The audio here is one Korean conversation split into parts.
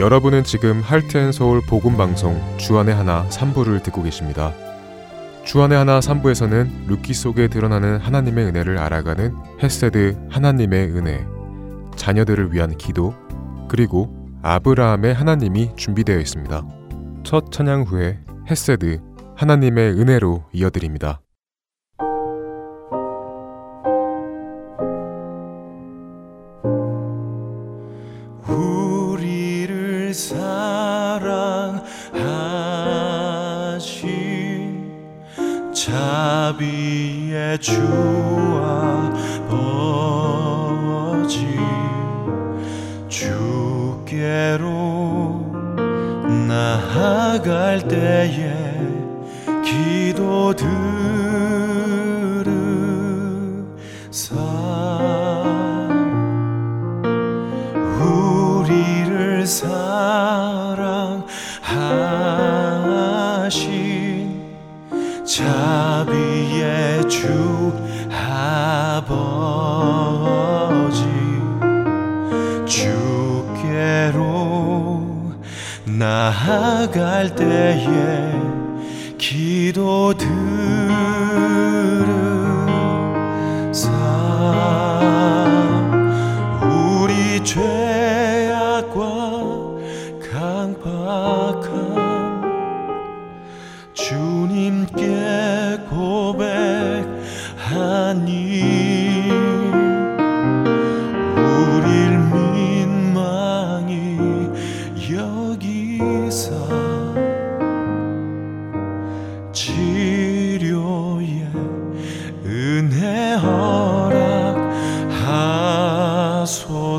여러분은 지금 Heart and Soul 복음방송 주 안에 하나 3부를 듣고 계십니다. 주 안에 하나 3부에서는 룻기 속에 드러나는 하나님의 은혜를 알아가는 헤세드 하나님의 은혜, 자녀들을 위한 기도, 그리고 아브라함의 하나님이 준비되어 있습니다. 첫 찬양 후에 헤세드 하나님의 은혜로 이어드립니다. 자비의 주 아버지 주께로 나아갈 때에 나아갈 때에 기도들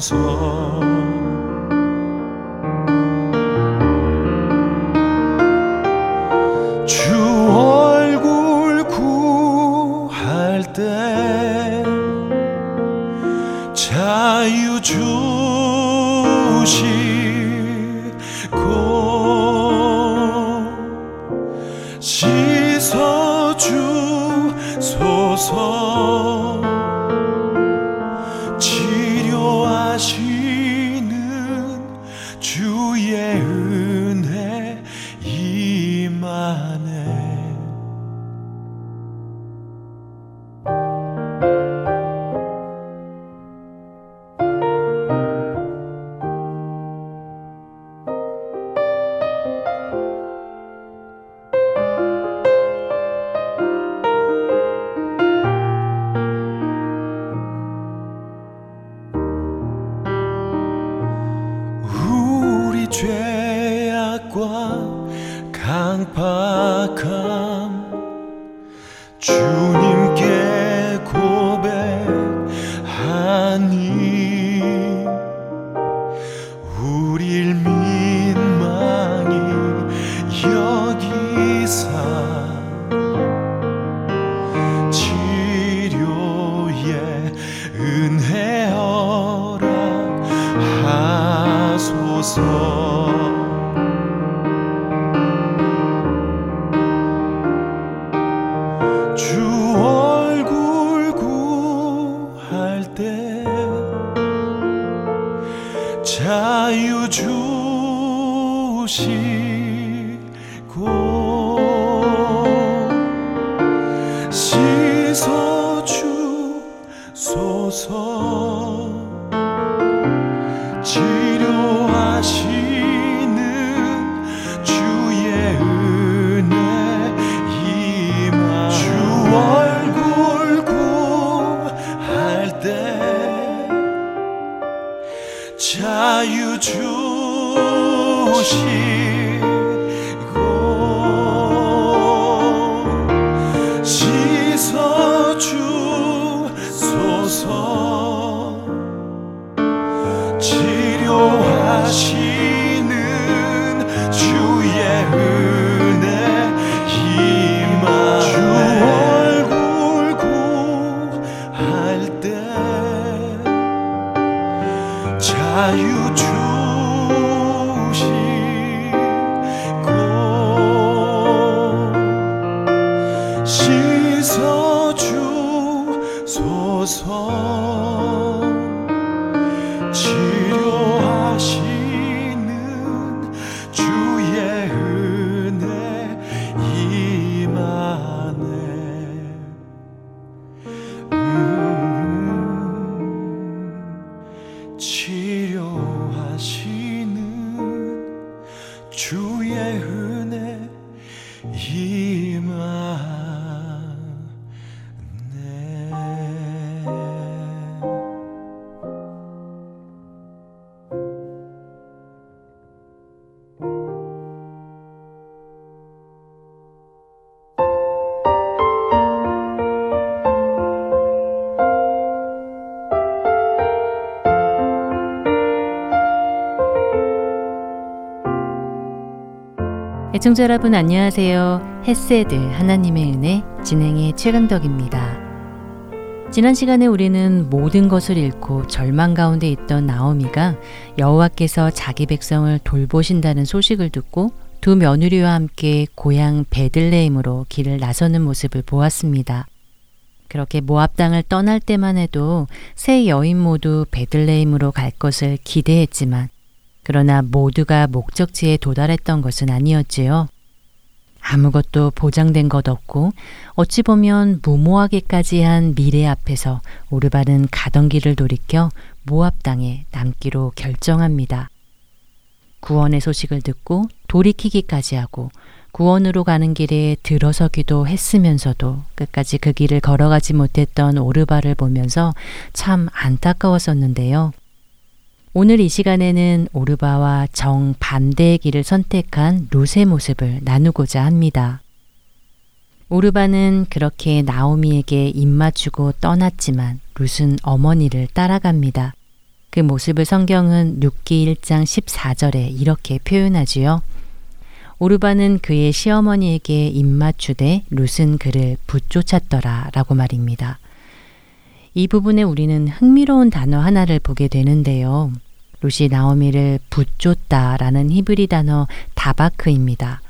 허 애청자 여러분 안녕하세요. 햇세드 하나님의 은혜 진행의 최강덕입니다. 지난 시간에 우리는 모든 것을 잃고 절망 가운데 있던 나오미가 여호와께서 자기 백성을 돌보신다는 소식을 듣고 두 며느리와 함께 고향 베들레헴으로 길을 나서는 모습을 보았습니다. 그렇게 모압 땅을 떠날 때만 해도 세 여인 모두 베들레헴으로 갈 것을 기대했지만 그러나 모두가 목적지에 도달했던 것은 아니었지요. 아무것도 보장된 것 없고 어찌 보면 무모하게까지 한 미래 앞에서 오르바는 가던 길을 돌이켜 모압 땅에 남기로 결정합니다. 구원의 소식을 듣고 돌이키기까지 하고 구원으로 가는 길에 들어서기도 했으면서도 끝까지 그 길을 걸어가지 못했던 오르바를 보면서 참 안타까웠었는데요. 오늘 이 시간에는 오르바와 정반대의 길을 선택한 롯의 모습을 나누고자 합니다. 오르바는 그렇게 나오미에게 입맞추고 떠났지만 룻은 어머니를 따라갑니다. 그 모습을 성경은 6기 1장 14절에 이렇게 표현하지요. 오르바는 그의 시어머니에게 입맞추되 룻은 그를 붙쫓았더라 라고 말입니다. 이 부분에 우리는 흥미로운 단어 하나를 보게 되는데요. 루시 나오미를 붙쫓다라는 히브리 단어 다바크입니다.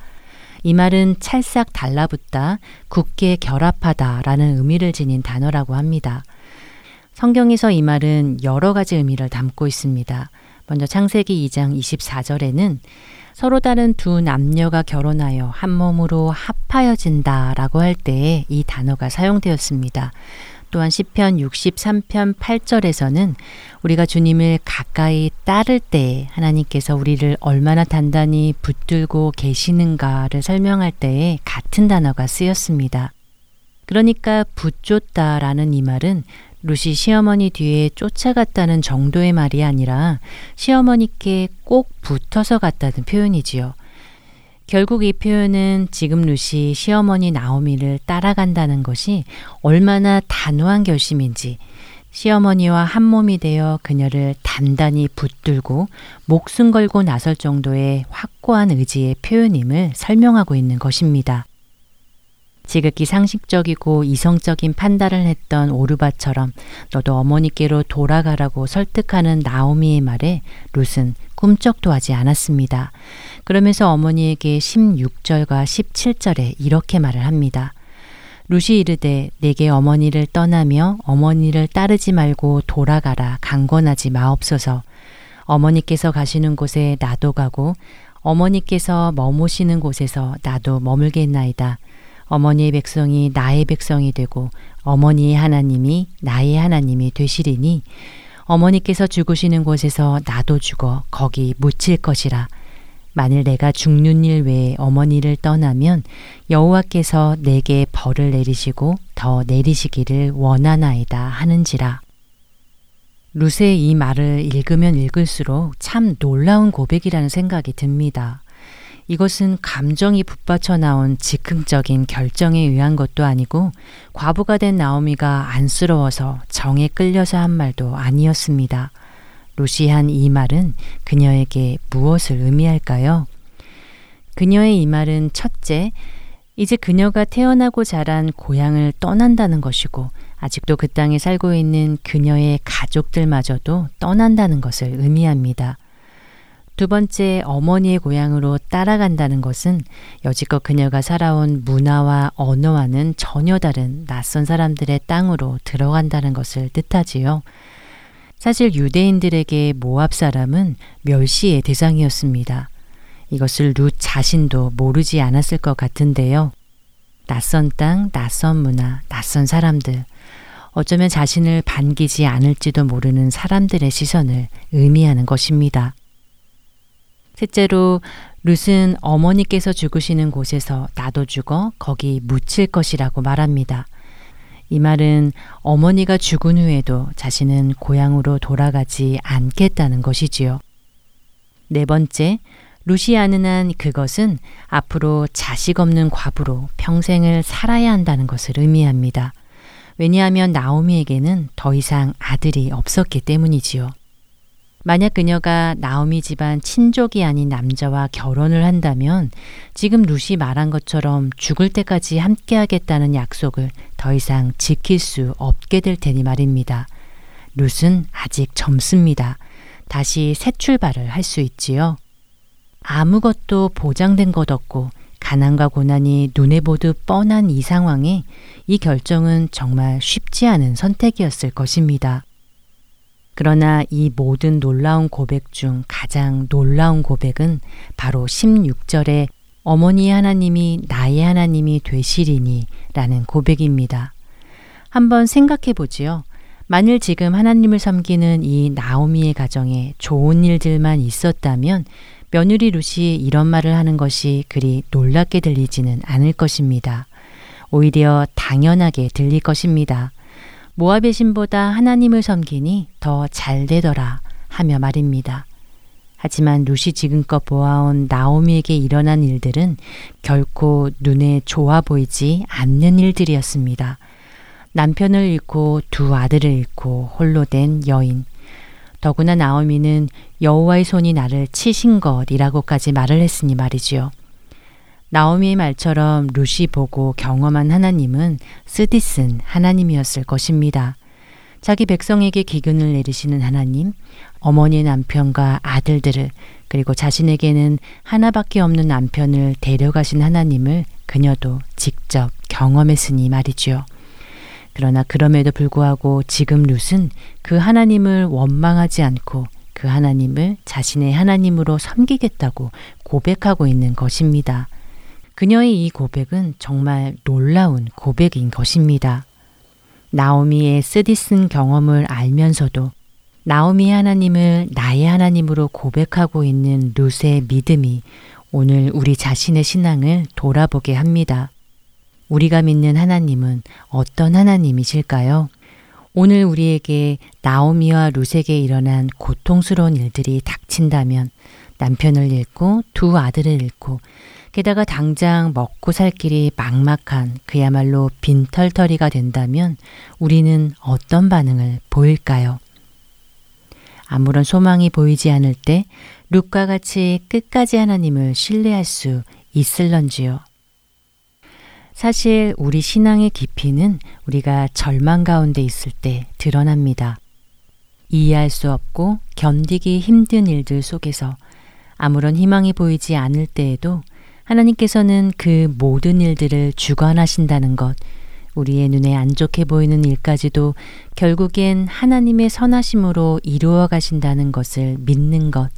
이 말은 찰싹 달라붙다, 굳게 결합하다라는 의미를 지닌 단어라고 합니다. 성경에서 이 말은 여러 가지 의미를 담고 있습니다. 먼저 창세기 2장 24절에는 서로 다른 두 남녀가 결혼하여 한 몸으로 합하여진다 라고 할때이 단어가 사용되었습니다. 또한 시편 63편 8절에서는 우리가 주님을 가까이 따를 때 하나님께서 우리를 얼마나 단단히 붙들고 계시는가를 설명할 때에 같은 단어가 쓰였습니다. 그러니까 붙쫓다라는 이 말은 루시 시어머니 뒤에 쫓아갔다는 정도의 말이 아니라 시어머니께 꼭 붙어서 갔다는 표현이지요. 결국 이 표현은 지금 루시 시어머니 나오미를 따라간다는 것이 얼마나 단호한 결심인지 시어머니와 한 몸이 되어 그녀를 단단히 붙들고 목숨 걸고 나설 정도의 확고한 의지의 표현임을 설명하고 있는 것입니다. 지극히 상식적이고 이성적인 판단을 했던 오르바처럼 너도 어머니께로 돌아가라고 설득하는 나오미의 말에 룻은 꿈쩍도 하지 않았습니다. 그러면서 어머니에게 16절과 17절에 이렇게 말을 합니다. 룻이 이르되 내게 어머니를 떠나며 어머니를 따르지 말고 돌아가라 강권하지 마옵소서. 어머니께서 가시는 곳에 나도 가고 어머니께서 머무시는 곳에서 나도 머물겠나이다. 어머니의 백성이 나의 백성이 되고 어머니의 하나님이 나의 하나님이 되시리니 어머니께서 죽으시는 곳에서 나도 죽어 거기 묻힐 것이라. 만일 내가 죽는 일 외에 어머니를 떠나면 여호와께서 내게 벌을 내리시고 더 내리시기를 원하나이다 하는지라. 루세의 이 말을 읽으면 읽을수록 참 놀라운 고백이라는 생각이 듭니다. 이것은 감정이 붙받쳐 나온 즉흥적인 결정에 의한 것도 아니고 과부가 된 나오미가 안쓰러워서 정에 끌려서 한 말도 아니었습니다. 루시한 이 말은 그녀에게 무엇을 의미할까요? 그녀의 이 말은 첫째, 이제 그녀가 태어나고 자란 고향을 떠난다는 것이고 아직도 그 땅에 살고 있는 그녀의 가족들마저도 떠난다는 것을 의미합니다. 두 번째, 어머니의 고향으로 따라간다는 것은 여지껏 그녀가 살아온 문화와 언어와는 전혀 다른 낯선 사람들의 땅으로 들어간다는 것을 뜻하지요. 사실 유대인들에게 모압 사람은 멸시의 대상이었습니다. 이것을 룻 자신도 모르지 않았을 것 같은데요. 낯선 땅, 낯선 문화, 낯선 사람들. 어쩌면 자신을 반기지 않을지도 모르는 사람들의 시선을 의미하는 것입니다. 셋째로 룻은 어머니께서 죽으시는 곳에서 나도 죽어 거기 묻힐 것이라고 말합니다. 이 말은 어머니가 죽은 후에도 자신은 고향으로 돌아가지 않겠다는 것이지요. 네 번째, 루시 아는 한 그것은 앞으로 자식 없는 과부로 평생을 살아야 한다는 것을 의미합니다. 왜냐하면 나오미에게는 더 이상 아들이 없었기 때문이지요. 만약 그녀가 나오미 집안 친족이 아닌 남자와 결혼을 한다면 지금 루시 말한 것처럼 죽을 때까지 함께 하겠다는 약속을 더 이상 지킬 수 없게 될 테니 말입니다. 룻은 아직 젊습니다. 다시 새 출발을 할 수 있지요. 아무것도 보장된 것 없고 가난과 고난이 눈에 보듯 뻔한 이 상황에 이 결정은 정말 쉽지 않은 선택이었을 것입니다. 그러나 이 모든 놀라운 고백 중 가장 놀라운 고백은 바로 16절에 어머니 하나님이 나의 하나님이 되시리니 라는 고백입니다. 한번 생각해 보지요. 만일 지금 하나님을 섬기는 이 나오미의 가정에 좋은 일들만 있었다면 며느리 룻이 이런 말을 하는 것이 그리 놀랍게 들리지는 않을 것입니다. 오히려 당연하게 들릴 것입니다. 모압의 신보다 하나님을 섬기니 더 잘 되더라 하며 말입니다. 하지만 룻이 지금껏 보아온 나오미에게 일어난 일들은 결코 눈에 좋아 보이지 않는 일들이었습니다. 남편을 잃고 두 아들을 잃고 홀로 된 여인. 더구나 나오미는 여호와의 손이 나를 치신 것이라고까지 말을 했으니 말이지요. 나오미의 말처럼 루시 보고 경험한 하나님은 쓰디쓴 하나님이었을 것입니다. 자기 백성에게 기근을 내리시는 하나님, 어머니의 남편과 아들들을 그리고 자신에게는 하나밖에 없는 남편을 데려가신 하나님을 그녀도 직접 경험했으니 말이지요. 그러나 그럼에도 불구하고 지금 룻은 그 하나님을 원망하지 않고 그 하나님을 자신의 하나님으로 섬기겠다고 고백하고 있는 것입니다. 그녀의 이 고백은 정말 놀라운 고백인 것입니다. 나오미의 쓰디쓴 경험을 알면서도 나오미 하나님을 나의 하나님으로 고백하고 있는 룻의 믿음이 오늘 우리 자신의 신앙을 돌아보게 합니다. 우리가 믿는 하나님은 어떤 하나님이실까요? 오늘 우리에게 나오미와 룻에게 일어난 고통스러운 일들이 닥친다면 남편을 잃고 두 아들을 잃고 게다가 당장 먹고 살 길이 막막한 그야말로 빈털터리가 된다면 우리는 어떤 반응을 보일까요? 아무런 소망이 보이지 않을 때 룩과 같이 끝까지 하나님을 신뢰할 수 있을런지요. 사실 우리 신앙의 깊이는 우리가 절망 가운데 있을 때 드러납니다. 이해할 수 없고 견디기 힘든 일들 속에서 아무런 희망이 보이지 않을 때에도 하나님께서는 그 모든 일들을 주관하신다는 것, 우리의 눈에 안 좋게 보이는 일까지도 결국엔 하나님의 선하심으로 이루어 가신다는 것을 믿는 것,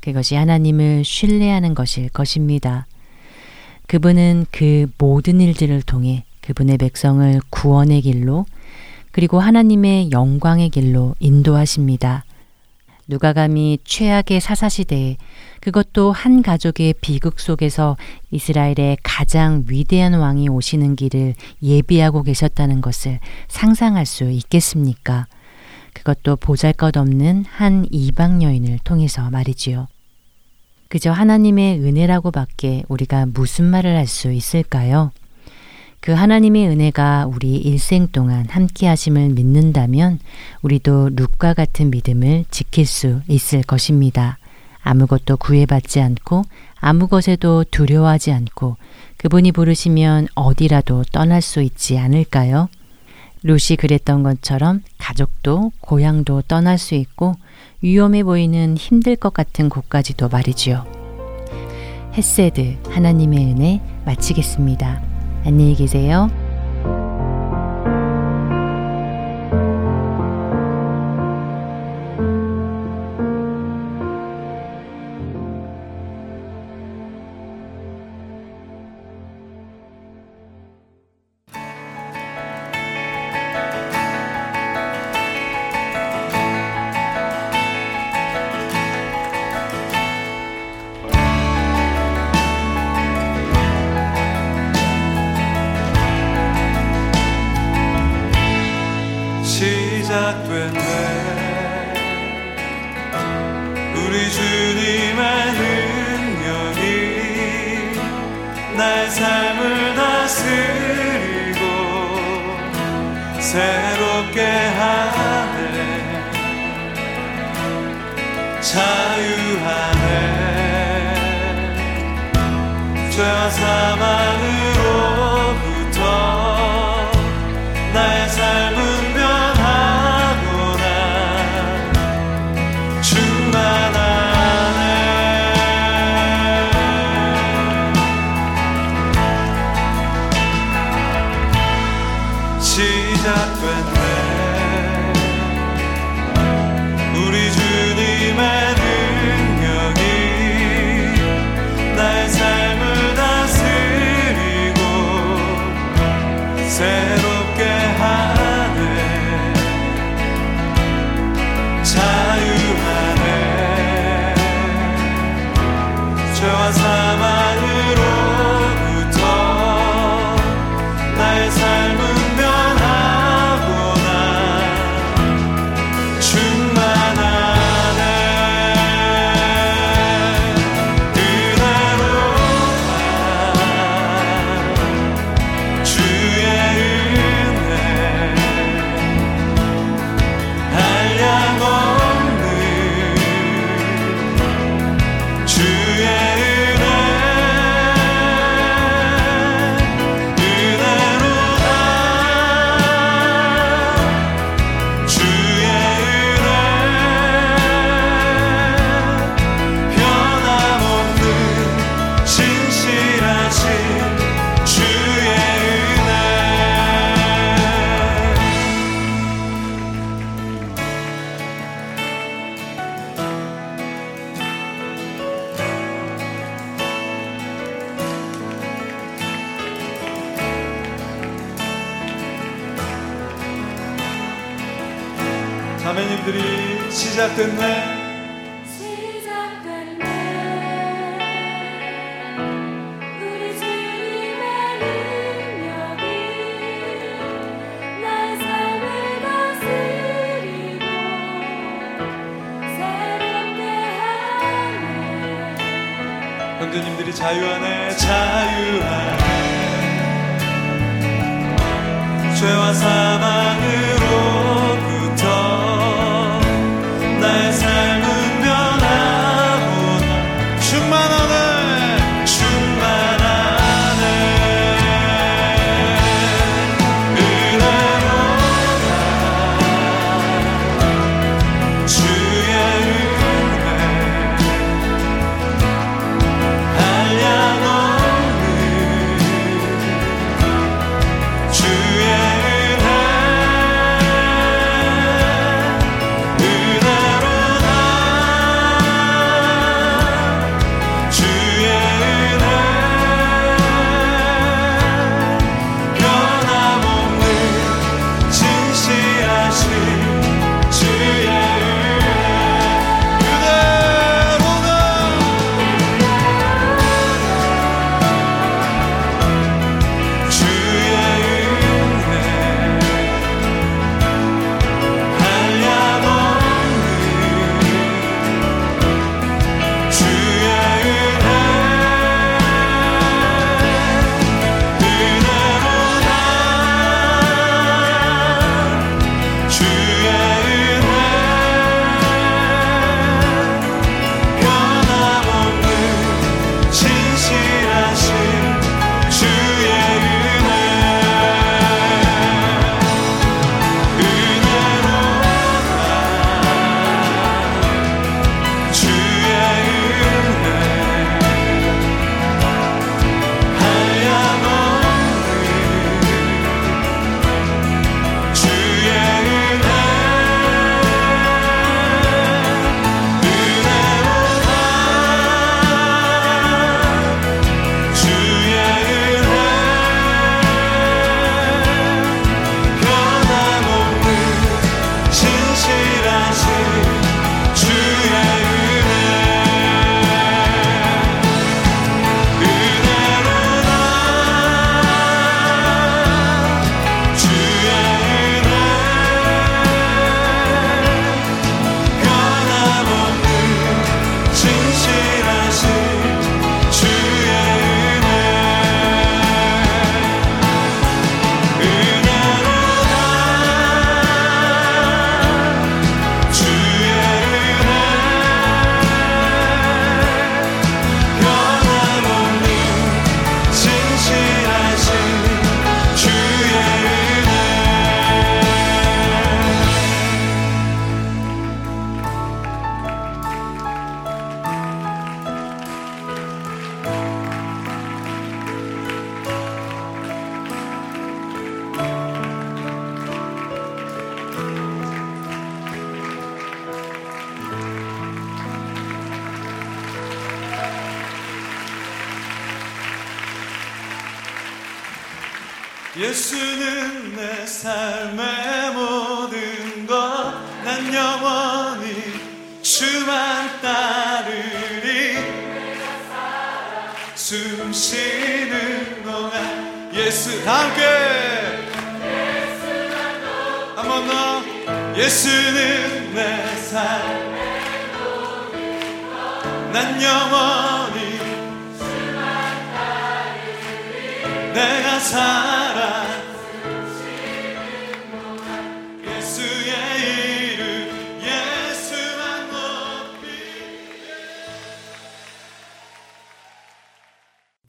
그것이 하나님을 신뢰하는 것일 것입니다. 그분은 그 모든 일들을 통해 그분의 백성을 구원의 길로 그리고 하나님의 영광의 길로 인도하십니다. 누가 감히 최악의 사사시대에 그것도 한 가족의 비극 속에서 이스라엘의 가장 위대한 왕이 오시는 길을 예비하고 계셨다는 것을 상상할 수 있겠습니까? 그것도 보잘 것 없는 한 이방 여인을 통해서 말이지요. 그저 하나님의 은혜라고 밖에 우리가 무슨 말을 할 수 있을까요? 그 하나님의 은혜가 우리 일생 동안 함께 하심을 믿는다면 우리도 룩과 같은 믿음을 지킬 수 있을 것입니다. 아무것도 구애받지 않고 아무 것에도 두려워하지 않고 그분이 부르시면 어디라도 떠날 수 있지 않을까요? 루시 그랬던 것처럼 가족도 고향도 떠날 수 있고 위험해 보이는 힘들 것 같은 곳까지도 말이지요. 헤세드 하나님의 은혜 마치겠습니다. 안녕히 계세요.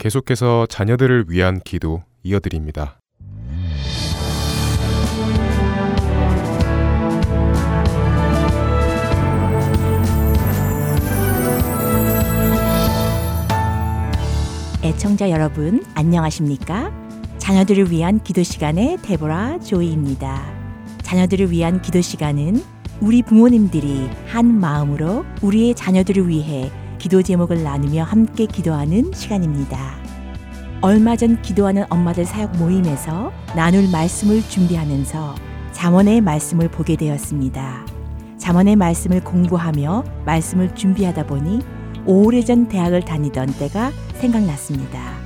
계속해서 자녀들을 위한 기도 이어드립니다. 애청자 여러분, 안녕하십니까? 자녀들을 위한 기도 시간의 데보라 조이입니다. 자녀들을 위한 기도 시간은 우리 부모님들이 한 마음으로 우리의 자녀들을 위해 기도 제목을 나누며 함께 기도하는 시간입니다. 얼마 전 기도하는 엄마들 사역 모임에서 나눌 말씀을 준비하면서 잠언의 말씀을 보게 되었습니다. 잠언의 말씀을 공부하며 말씀을 준비하다 보니 오래전 대학을 다니던 때가 생각났습니다.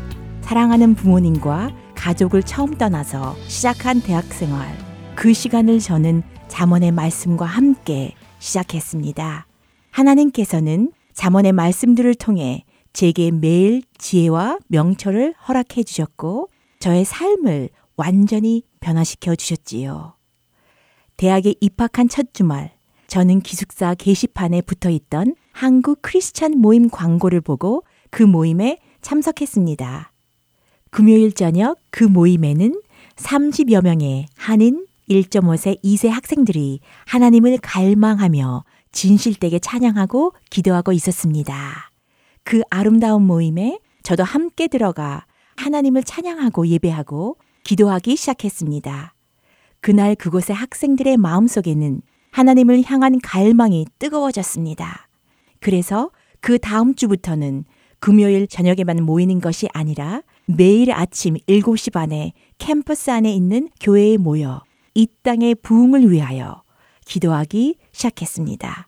사랑하는 부모님과 가족을 처음 떠나서 시작한 대학 생활. 그 시간을 저는 잠언의 말씀과 함께 시작했습니다. 하나님께서는 잠언의 말씀들을 통해 제게 매일 지혜와 명철을 허락해 주셨고 저의 삶을 완전히 변화시켜 주셨지요. 대학에 입학한 첫 주말, 저는 기숙사 게시판에 붙어 있던 한국 크리스찬 모임 광고를 보고 그 모임에 참석했습니다. 금요일 저녁 그 모임에는 30여 명의 한인 1.5세 2세 학생들이 하나님을 갈망하며 진실되게 찬양하고 기도하고 있었습니다. 그 아름다운 모임에 저도 함께 들어가 하나님을 찬양하고 예배하고 기도하기 시작했습니다. 그날 그곳의 학생들의 마음속에는 하나님을 향한 갈망이 뜨거워졌습니다. 그래서 그 다음 주부터는 금요일 저녁에만 모이는 것이 아니라 매일 아침 7시 반에 캠퍼스 안에 있는 교회에 모여 이 땅의 부흥을 위하여 기도하기 시작했습니다.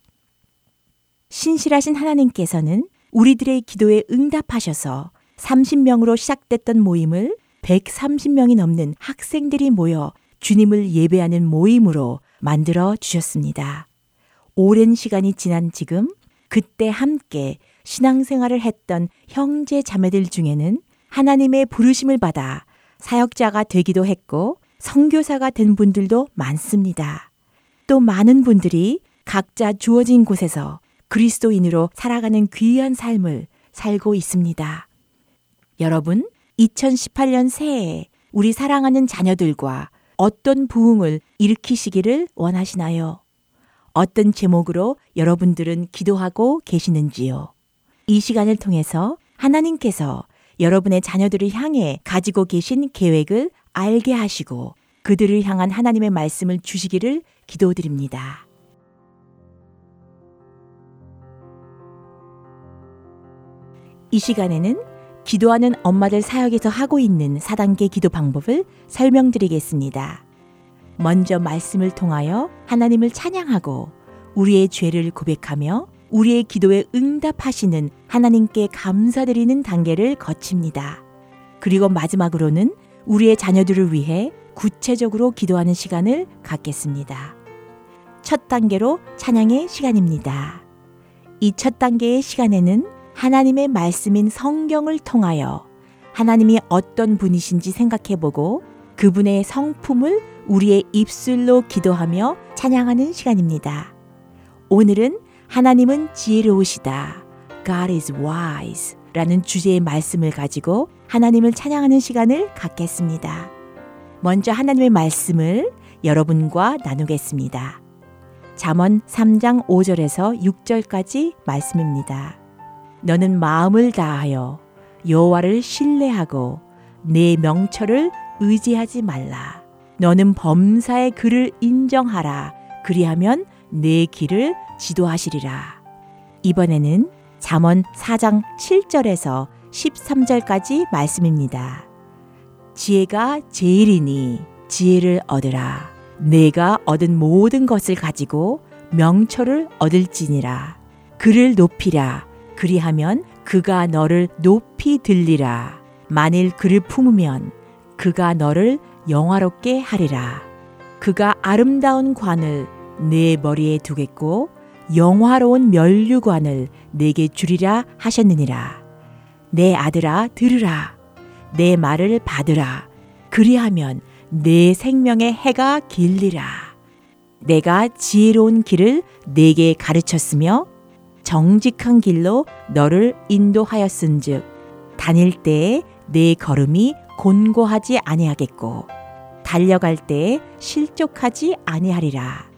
신실하신 하나님께서는 우리들의 기도에 응답하셔서 30명으로 시작됐던 모임을 130명이 넘는 학생들이 모여 주님을 예배하는 모임으로 만들어 주셨습니다. 오랜 시간이 지난 지금 그때 함께 신앙생활을 했던 형제 자매들 중에는 하나님의 부르심을 받아 사역자가 되기도 했고 선교사가 된 분들도 많습니다. 또 많은 분들이 각자 주어진 곳에서 그리스도인으로 살아가는 귀한 삶을 살고 있습니다. 여러분, 2018년 새해에 우리 사랑하는 자녀들과 어떤 부흥을 일으키시기를 원하시나요? 어떤 제목으로 여러분들은 기도하고 계시는지요? 이 시간을 통해서 하나님께서 여러분의 자녀들을 향해 가지고 계신 계획을 알게 하시고 그들을 향한 하나님의 말씀을 주시기를 기도드립니다. 이 시간에는 기도하는 엄마들 사역에서 하고 있는 4단계 기도 방법을 설명드리겠습니다. 먼저 말씀을 통하여 하나님을 찬양하고 우리의 죄를 고백하며 우리의 기도에 응답하시는 하나님께 감사드리는 단계를 거칩니다. 그리고 마지막으로는 우리의 자녀들을 위해 구체적으로 기도하는 시간을 갖겠습니다. 첫 단계로 찬양의 시간입니다. 이 첫 단계의 시간에는 하나님의 말씀인 성경을 통하여 하나님이 어떤 분이신지 생각해 보고 그분의 성품을 우리의 입술로 기도하며 찬양하는 시간입니다. 오늘은 하나님은 지혜로우시다. God is wise. 라는 주제의 말씀을 가지고 하나님을 찬양하는 시간을 갖겠습니다. 먼저 하나님의 말씀을 여러분과 나누겠습니다. 잠언 3장 5절에서 6절까지 말씀입니다. 너는 마음을 다하여 여호와를 신뢰하고 내 명철을 의지하지 말라. 너는 범사의 그를 인정하라. 그리하면 내 길을 지도하시리라. 이번에는 잠언 4장 7절에서 13절까지 말씀입니다. 지혜가 제일이니 지혜를 얻으라. 내가 얻은 모든 것을 가지고 명철을 얻을지니라. 그를 높이라. 그리하면 그가 너를 높이 들리라. 만일 그를 품으면 그가 너를 영화롭게 하리라. 그가 아름다운 관을 내 머리에 두겠고 영화로운 면류관을 내게 주리라 하셨느니라. 내 아들아 들으라. 내 말을 받으라. 그리하면 내 생명의 해가 길리라. 내가 지혜로운 길을 내게 가르쳤으며 정직한 길로 너를 인도하였은즉 다닐 때에 내 걸음이 곤고하지 아니하겠고 달려갈 때에 실족하지 아니하리라.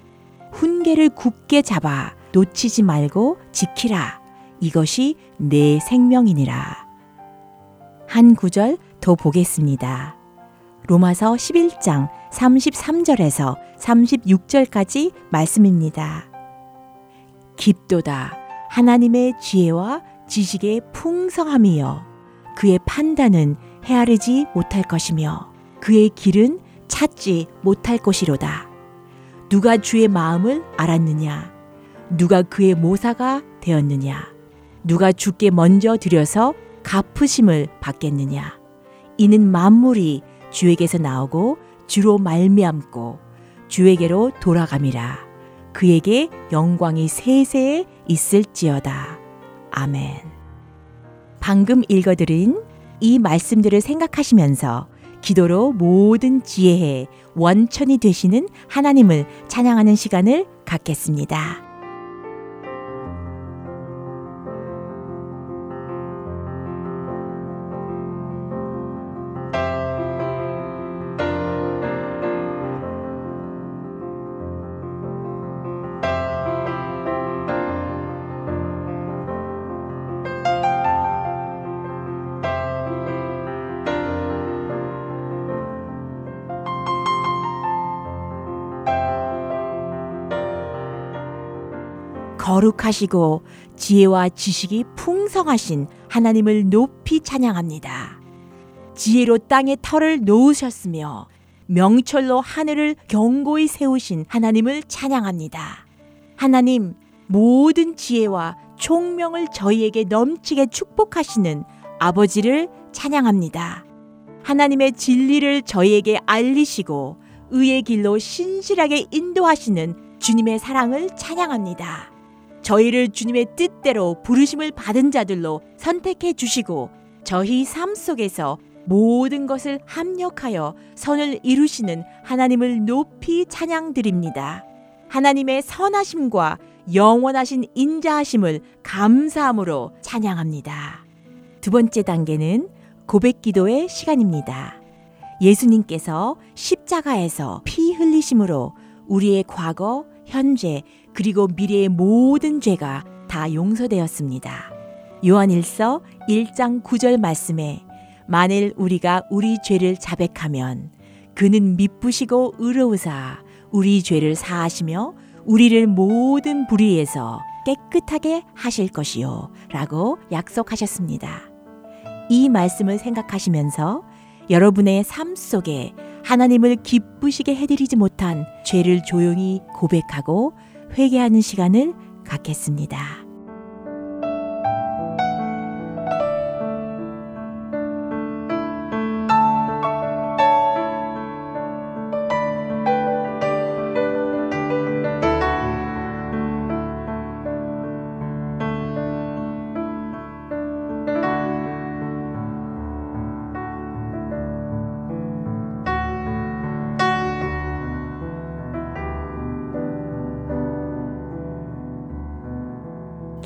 훈계를 굳게 잡아 놓치지 말고 지키라. 이것이 내 생명이니라. 한 구절 더 보겠습니다. 로마서 11장 33절에서 36절까지 말씀입니다. 깊도다 하나님의 지혜와 지식의 풍성함이여 그의 판단은 헤아리지 못할 것이며 그의 길은 찾지 못할 것이로다. 누가 주의 마음을 알았느냐? 누가 그의 모사가 되었느냐? 누가 주께 먼저 드려서 갚으심을 받겠느냐? 이는 만물이 주에게서 나오고 주로 말미암고 주에게로 돌아감이라. 그에게 영광이 세세에 있을지어다. 아멘. 방금 읽어드린 이 말씀들을 생각하시면서 기도로 모든 지혜의 원천이 되시는 하나님을 찬양하는 시간을 갖겠습니다. 거룩하시고 지혜와 지식이 풍성하신 하나님을 높이 찬양합니다. 지혜로 땅에 털을 놓으셨으며 명철로 하늘을 견고히 세우신 하나님을 찬양합니다. 하나님, 모든 지혜와 총명을 저희에게 넘치게 축복하시는 아버지를 찬양합니다. 하나님의 진리를 저희에게 알리시고 의의 길로 신실하게 인도하시는 주님의 사랑을 찬양합니다. 저희를 주님의 뜻대로 부르심을 받은 자들로 선택해 주시고 저희 삶 속에서 모든 것을 합력하여 선을 이루시는 하나님을 높이 찬양드립니다. 하나님의 선하심과 영원하신 인자하심을 감사함으로 찬양합니다. 두 번째 단계는 고백 기도의 시간입니다. 예수님께서 십자가에서 피 흘리심으로 우리의 과거, 현재, 그리고 미래의 모든 죄가 다 용서되었습니다. 요한일서 1장 9절 말씀에 만일 우리가 우리 죄를 자백하면 그는 미쁘시고 의로우사 우리 죄를 사하시며 우리를 모든 불의에서 깨끗하게 하실 것이요 라고 약속하셨습니다. 이 말씀을 생각하시면서 여러분의 삶 속에 하나님을 기쁘시게 해드리지 못한 죄를 조용히 고백하고 회개하는 시간을 갖겠습니다.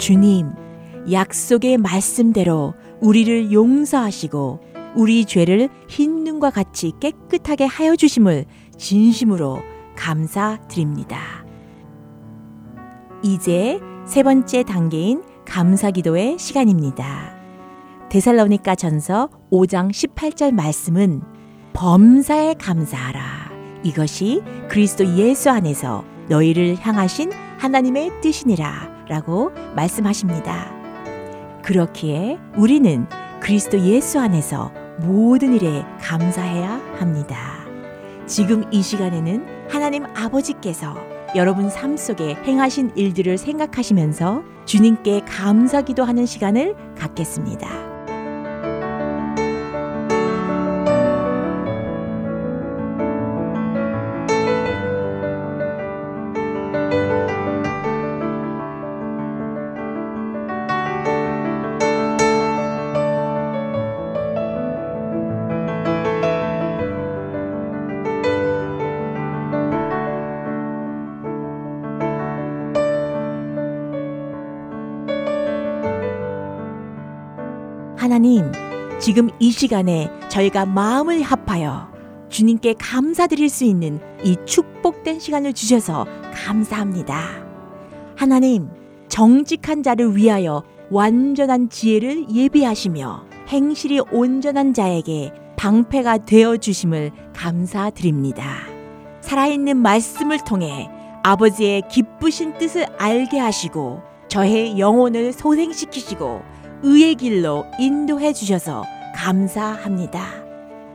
주님, 약속의 말씀대로 우리를 용서하시고 우리 죄를 흰 눈과 같이 깨끗하게 하여 주심을 진심으로 감사드립니다. 이제 세 번째 단계인 감사 기도의 시간입니다. 데살로니가 전서 5장 18절 말씀은 범사에 감사하라. 이것이 그리스도 예수 안에서 너희를 향하신 하나님의 뜻이니라. 라고 말씀하십니다. 그렇기에 우리는 그리스도 예수 안에서 모든 일에 감사해야 합니다. 지금 이 시간에는 하나님 아버지께서 여러분 삶 속에 행하신 일들을 생각하시면서 주님께 감사 기도 하는 시간을 갖겠습니다. 지금 이 시간에 저희가 마음을 합하여 주님께 감사드릴 수 있는 이 축복된 시간을 주셔서 감사합니다. 하나님, 정직한 자를 위하여 완전한 지혜를 예비하시며 행실이 온전한 자에게 방패가 되어 주심을 감사드립니다. 살아있는 말씀을 통해 아버지의 기쁘신 뜻을 알게 하시고 저의 영혼을 소생시키시고 의의 길로 인도해 주셔서 감사합니다.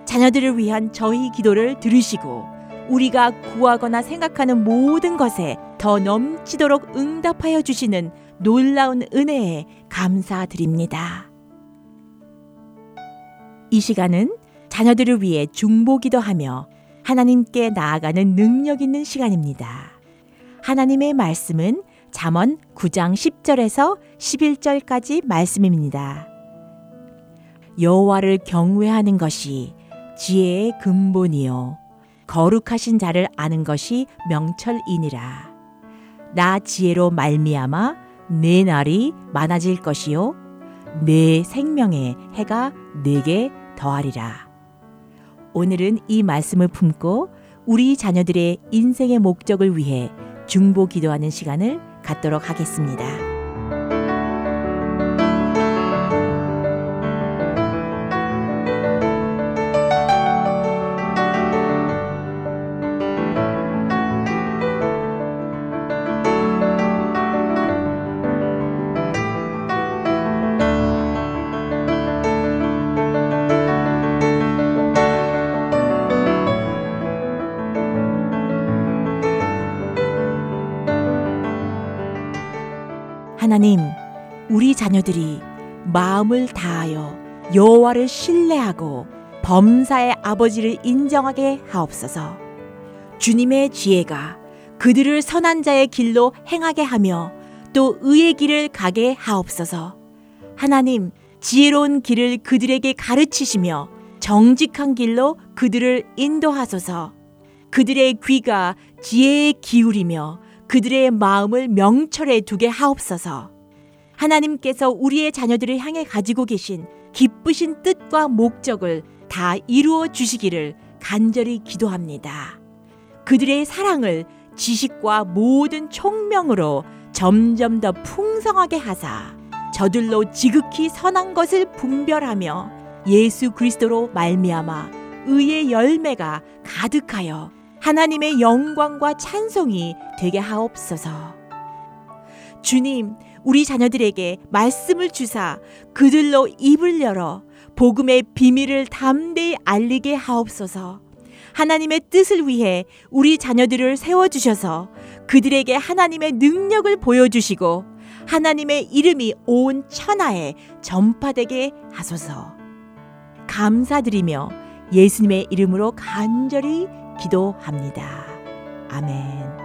자녀들을 위한 저희 기도를 들으시고 우리가 구하거나 생각하는 모든 것에 더 넘치도록 응답하여 주시는 놀라운 은혜에 감사드립니다. 이 시간은 자녀들을 위해 중보 기도 하며 하나님께 나아가는 능력 있는 시간입니다. 하나님의 말씀은 잠언 9장 10절에서 11절까지 말씀입니다. 여호와를 경외하는 것이 지혜의 근본이요 거룩하신 자를 아는 것이 명철이니라. 나 지혜로 말미암아 내 날이 많아질 것이요 내 생명의 해가 내게 더하리라. 오늘은 이 말씀을 품고 우리 자녀들의 인생의 목적을 위해 중보 기도하는 시간을 갖도록 하겠습니다. 자녀들이 마음을 다하여 여호와를 신뢰하고 범사의 아버지를 인정하게 하옵소서. 주님의 지혜가 그들을 선한 자의 길로 행하게 하며 또 의의 길을 가게 하옵소서. 하나님, 지혜로운 길을 그들에게 가르치시며 정직한 길로 그들을 인도하소서. 그들의 귀가 지혜에 기울이며 그들의 마음을 명철에 두게 하옵소서. 하나님께서 우리의 자녀들을 향해 가지고 계신 기쁘신 뜻과 목적을 다 이루어 주시기를 간절히 기도합니다. 그들의 사랑을 지식과 모든 총명으로 점점 더 풍성하게 하사 저들로 지극히 선한 것을 분별하며 예수 그리스도로 말미암아 의의 열매가 가득하여 하나님의 영광과 찬송이 되게 하옵소서. 주님, 우리 자녀들에게 말씀을 주사 그들로 입을 열어 복음의 비밀을 담대히 알리게 하옵소서. 하나님의 뜻을 위해 우리 자녀들을 세워주셔서 그들에게 하나님의 능력을 보여주시고 하나님의 이름이 온 천하에 전파되게 하소서. 감사드리며 예수님의 이름으로 간절히 기도합니다. 아멘.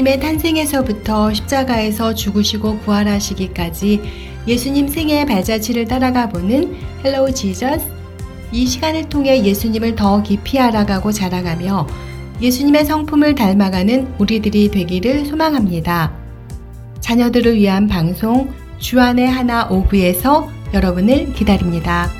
예수님의 탄생에서부터 십자가에서 죽으시고 부활하시기까지 예수님 생애 발자취를 따라가 보는 Hello Jesus 이 시간을 통해 예수님을 더 깊이 알아가고 자랑하며 예수님의 성품을 닮아가는 우리들이 되기를 소망합니다. 자녀들을 위한 방송 주 안에 하나 5부에서 여러분을 기다립니다.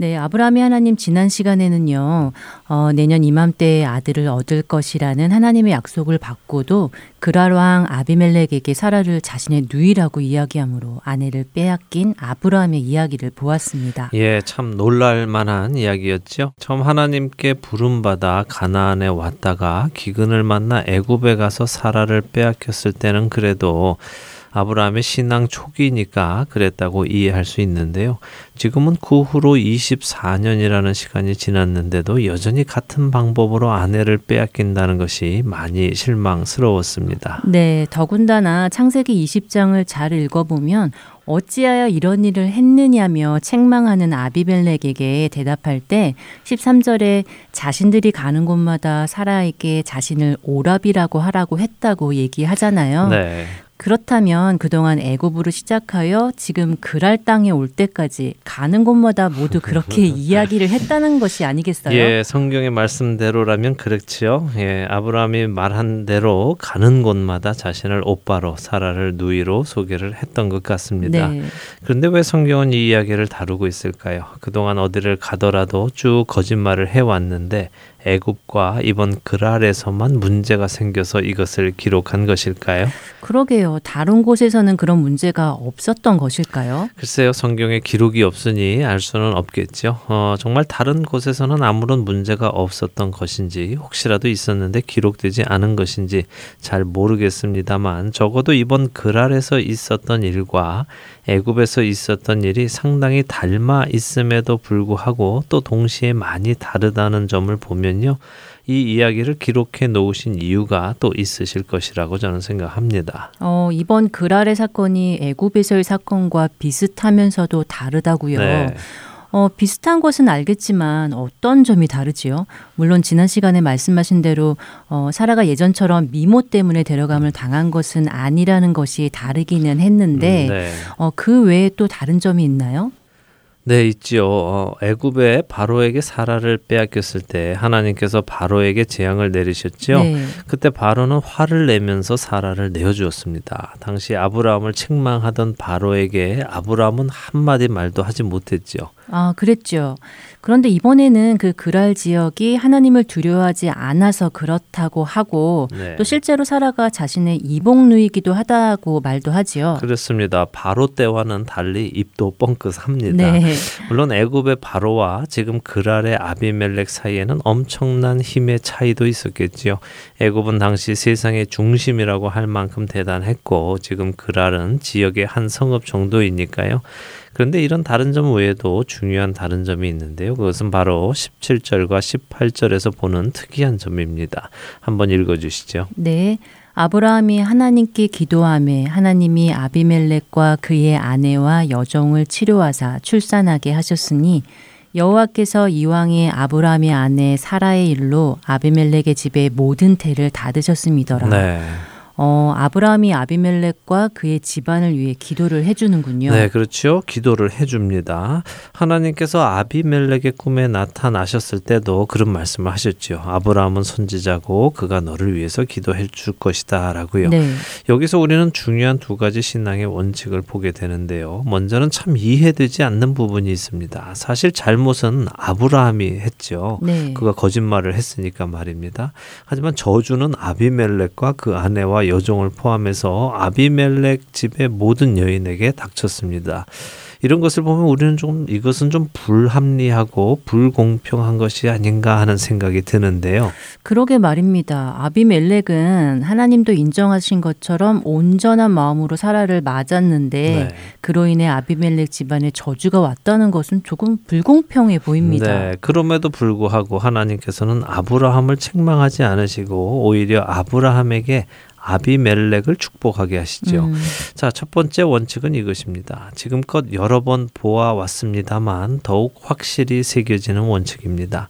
네, 아브라함의 하나님 지난 시간에는요, 어, 내년 이맘때에 아들을 얻을 것이라는 하나님의 약속을 받고도 그랄 왕 아비멜렉에게 사라를 자신의 누이라고 이야기하므로 아내를 빼앗긴 아브라함의 이야기를 보았습니다. 예, 참 놀랄 만한 이야기였죠. 처음 하나님께 부름받아 가나안에 왔다가 기근을 만나 애굽에 가서 사라를 빼앗겼을 때는 그래도 아브라함의 신앙 초기니까 그랬다고 이해할 수 있는데요. 지금은 그 후로 24년이라는 시간이 지났는데도 여전히 같은 방법으로 아내를 빼앗긴다는 것이 많이 실망스러웠습니다. 네, 더군다나 창세기 20장을 잘 읽어보면 어찌하여 이런 일을 했느냐며 책망하는 아비멜렉에게 대답할 때 13절에 자신들이 가는 곳마다 사라에게 자신을 오랍이라고 하라고 했다고 얘기하잖아요. 네. 그렇다면 그동안 애굽으로 시작하여 지금 그랄 땅에 올 때까지 가는 곳마다 모두 그렇게 이야기를 했다는 것이 아니겠어요? 예, 성경의 말씀대로라면 그렇지요. 예, 아브라함이 말한 대로 가는 곳마다 자신을 오빠로 사라를 누이로 소개를 했던 것 같습니다. 네. 그런데 왜 성경은 이 이야기를 다루고 있을까요? 그동안 어디를 가더라도 쭉 거짓말을 해왔는데 애굽과 이번 그랄에서만 문제가 생겨서 이것을 기록한 것일까요? 그러게요. 다른 곳에서는 그런 문제가 없었던 것일까요? 글쎄요, 성경에 기록이 없으니 알 수는 없겠죠. 어, 정말 다른 곳에서는 아무런 문제가 없었던 것인지, 혹시라도 있었는데 기록되지 않은 것인지 잘 모르겠습니다만, 적어도 이번 그랄에서 있었던 일과 애굽에서 있었던 일이 상당히 닮아 있음에도 불구하고 또 동시에 많이 다르다는 점을 보면요. 이 이야기를 기록해 놓으신 이유가 또 있으실 것이라고 저는 생각합니다. 어, 이번 그랄의 사건이 애굽에서의 사건과 비슷하면서도 다르다고요. 네. 어, 비슷한 것은 알겠지만 어떤 점이 다르지요? 물론 지난 시간에 말씀하신 대로 어, 사라가 예전처럼 미모 때문에 데려감을 당한 것은 아니라는 것이 다르기는 했는데 음, 네. 어, 그 외에 또 다른 점이 있나요? 네, 있지요. 어, 애굽에 바로에게 사라를 빼앗겼을 때 하나님께서 바로에게 재앙을 내리셨죠. 네. 그때 바로는 화를 내면서 사라를 내어주었습니다. 당시 아브라함을 책망하던 바로에게 아브라함은 한마디 말도 하지 못했죠. 아, 그랬죠. 그런데 이번에는 그 그랄 지역이 하나님을 두려워하지 않아서 그렇다고 하고 네. 또 실제로 사라가 자신의 이복누이기도 하다고 말도 하지요. 그렇습니다. 바로 때와는 달리 입도 뻥끗합니다. 네. 물론 애굽의 바로와 지금 그랄의 아비멜렉 사이에는 엄청난 힘의 차이도 있었겠지요. 애굽은 당시 세상의 중심이라고 할 만큼 대단했고 지금 그랄은 지역의 한 성읍 정도이니까요. 그런데 이런 다른 점 외에도 중요한 다른 점이 있는데요. 그것은 바로 17절과 18절에서 보는 특이한 점입니다. 한번 읽어 주시죠. 네. 아브라함이 하나님께 기도함에 하나님이 아비멜렉과 그의 아내와 여종을 치료하사 출산하게 하셨으니 여호와께서 이왕에 아브라함의 아내 사라의 일로 아비멜렉의 집에 모든 태를 닫으셨음이더라. 네. 어, 아브라함이 아비멜렉과 그의 집안을 위해 기도를 해주는군요. 네, 그렇죠. 기도를 해줍니다. 하나님께서 아비멜렉의 꿈에 나타나셨을 때도 그런 말씀을 하셨죠. 아브라함은 선지자고 그가 너를 위해서 기도해 줄 것이다 라고요. 네. 여기서 우리는 중요한 두 가지 신앙의 원칙을 보게 되는데요. 먼저는 참 이해되지 않는 부분이 있습니다. 사실 잘못은 아브라함이 했죠. 네. 그가 거짓말을 했으니까 말입니다. 하지만 저주는 아비멜렉과 그 아내와 여종을 포함해서 아비멜렉 집의 모든 여인에게 닥쳤습니다. 이런 것을 보면 우리는 좀 이것은 좀 불합리하고 불공평한 것이 아닌가 하는 생각이 드는데요. 그러게 말입니다. 아비멜렉은 하나님도 인정하신 것처럼 온전한 마음으로 사라를 맞았는데 네. 그로 인해 아비멜렉 집안에 저주가 왔다는 것은 조금 불공평해 보입니다. 네, 그럼에도 불구하고 하나님께서는 아브라함을 책망하지 않으시고 오히려 아브라함에게 아비멜렉을 축복하게 하시죠. 음, 자, 첫 번째 원칙은 이것입니다. 지금껏 여러 번 보아왔습니다만 더욱 확실히 새겨지는 원칙입니다.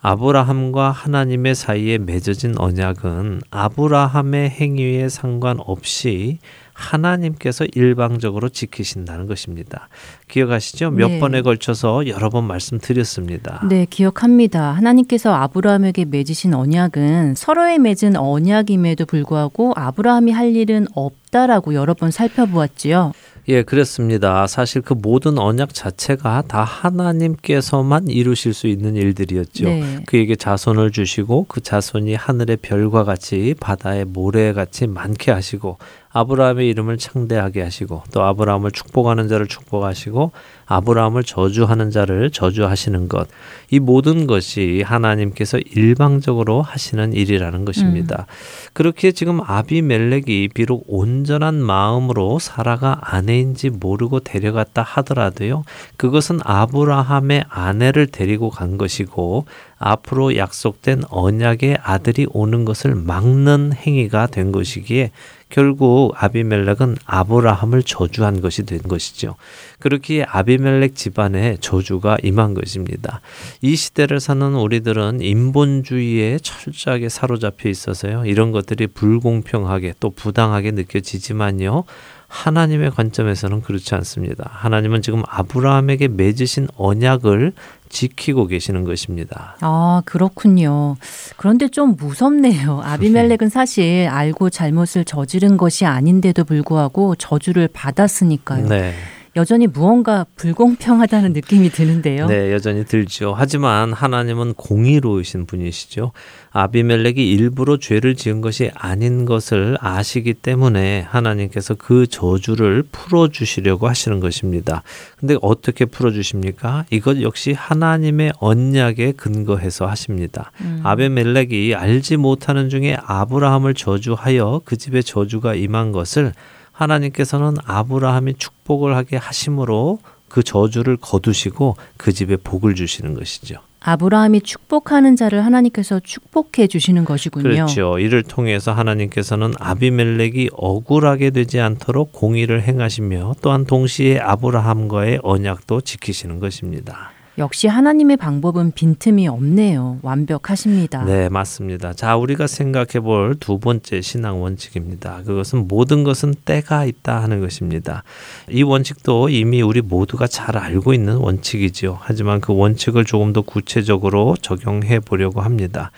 아브라함과 하나님의 사이에 맺어진 언약은 아브라함의 행위에 상관없이 하나님께서 일방적으로 지키신다는 것입니다. 기억하시죠? 몇 네. 번에 걸쳐서 여러 번 말씀드렸습니다. 네, 기억합니다. 하나님께서 아브라함에게 맺으신 언약은 서로의 맺은 언약임에도 불구하고 아브라함이 할 일은 없다라고 여러 번 살펴보았지요. 예, 그렇습니다. 사실 그 모든 언약 자체가 다 하나님께서만 이루실 수 있는 일들이었죠. 네. 그에게 자손을 주시고 그 자손이 하늘의 별과 같이 바다의 모래 같이 많게 하시고 아브라함의 이름을 창대하게 하시고 또 아브라함을 축복하는 자를 축복하시고 아브라함을 저주하는 자를 저주하시는 것. 이 모든 것이 하나님께서 일방적으로 하시는 일이라는 것입니다. 그렇게 지금 아비멜렉이 비록 온전한 마음으로 사라가 아내인지 모르고 데려갔다 하더라도요. 그것은 아브라함의 아내를 데리고 간 것이고 앞으로 약속된 언약의 아들이 오는 것을 막는 행위가 된 것이기에 결국 아비멜렉은 아브라함을 저주한 것이 된 것이죠. 그렇기에 아비멜렉 집안에 저주가 임한 것입니다. 이 시대를 사는 우리들은 인본주의에 철저하게 사로잡혀 있어서요. 이런 것들이 불공평하게 또 부당하게 느껴지지만요. 하나님의 관점에서는 그렇지 않습니다. 하나님은 지금 아브라함에게 맺으신 언약을 지키고 계시는 것입니다. 아, 그렇군요. 그런데 좀 무섭네요. 아비멜렉은 사실 알고 잘못을 저지른 것이 아닌데도 불구하고 저주를 받았으니까요. 네. 여전히 무언가 불공평하다는 느낌이 드는데요. 네, 여전히 들죠. 하지만 하나님은 공의로우신 분이시죠. 아비멜렉이 일부러 죄를 지은 것이 아닌 것을 아시기 때문에 하나님께서 그 저주를 풀어 주시려고 하시는 것입니다. 근데 어떻게 풀어 주십니까? 이것 역시 하나님의 언약에 근거해서 하십니다. 음. 아비멜렉이 알지 못하는 중에 아브라함을 저주하여 그 집에 저주가 임한 것을 하나님께서는 아브라함이 축복을 하게 하심으로 그 저주를 거두시고 그 집에 복을 주시는 것이죠. 아브라함이 축복하는 자를 하나님께서 축복해 주시는 것이군요. 그렇죠. 이를 통해서 하나님께서는 아비멜렉이 억울하게 되지 않도록 공의를 행하시며 또한 동시에 아브라함과의 언약도 지키시는 것입니다. 역시 하나님의 방법은 빈틈이 없네요. 완벽하십니다. 네, 맞습니다. 자, 우리가 생각해 볼 두 번째 신앙 원칙입니다. 그것은 모든 것은 때가 있다 하는 것입니다. 이 원칙도 이미 우리 모두가 잘 알고 있는 원칙이지요. 하지만 그 원칙을 조금 더 구체적으로 적용해 보려고 합니다.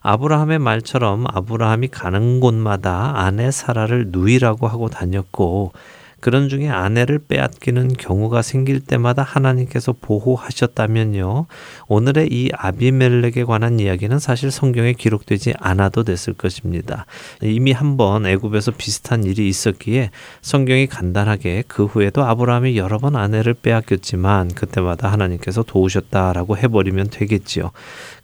아브라함의 말처럼 아브라함이 가는 곳마다 아내 사라를 누이라고 하고 다녔고 그런 중에 아내를 빼앗기는 경우가 생길 때마다 하나님께서 보호하셨다면요. 오늘의 이 아비멜렉에 관한 이야기는 사실 성경에 기록되지 않아도 됐을 것입니다. 이미 한번 애굽에서 비슷한 일이 있었기에 성경이 간단하게 그 후에도 아브라함이 여러 번 아내를 빼앗겼지만 그때마다 하나님께서 도우셨다라고 해버리면 되겠지요.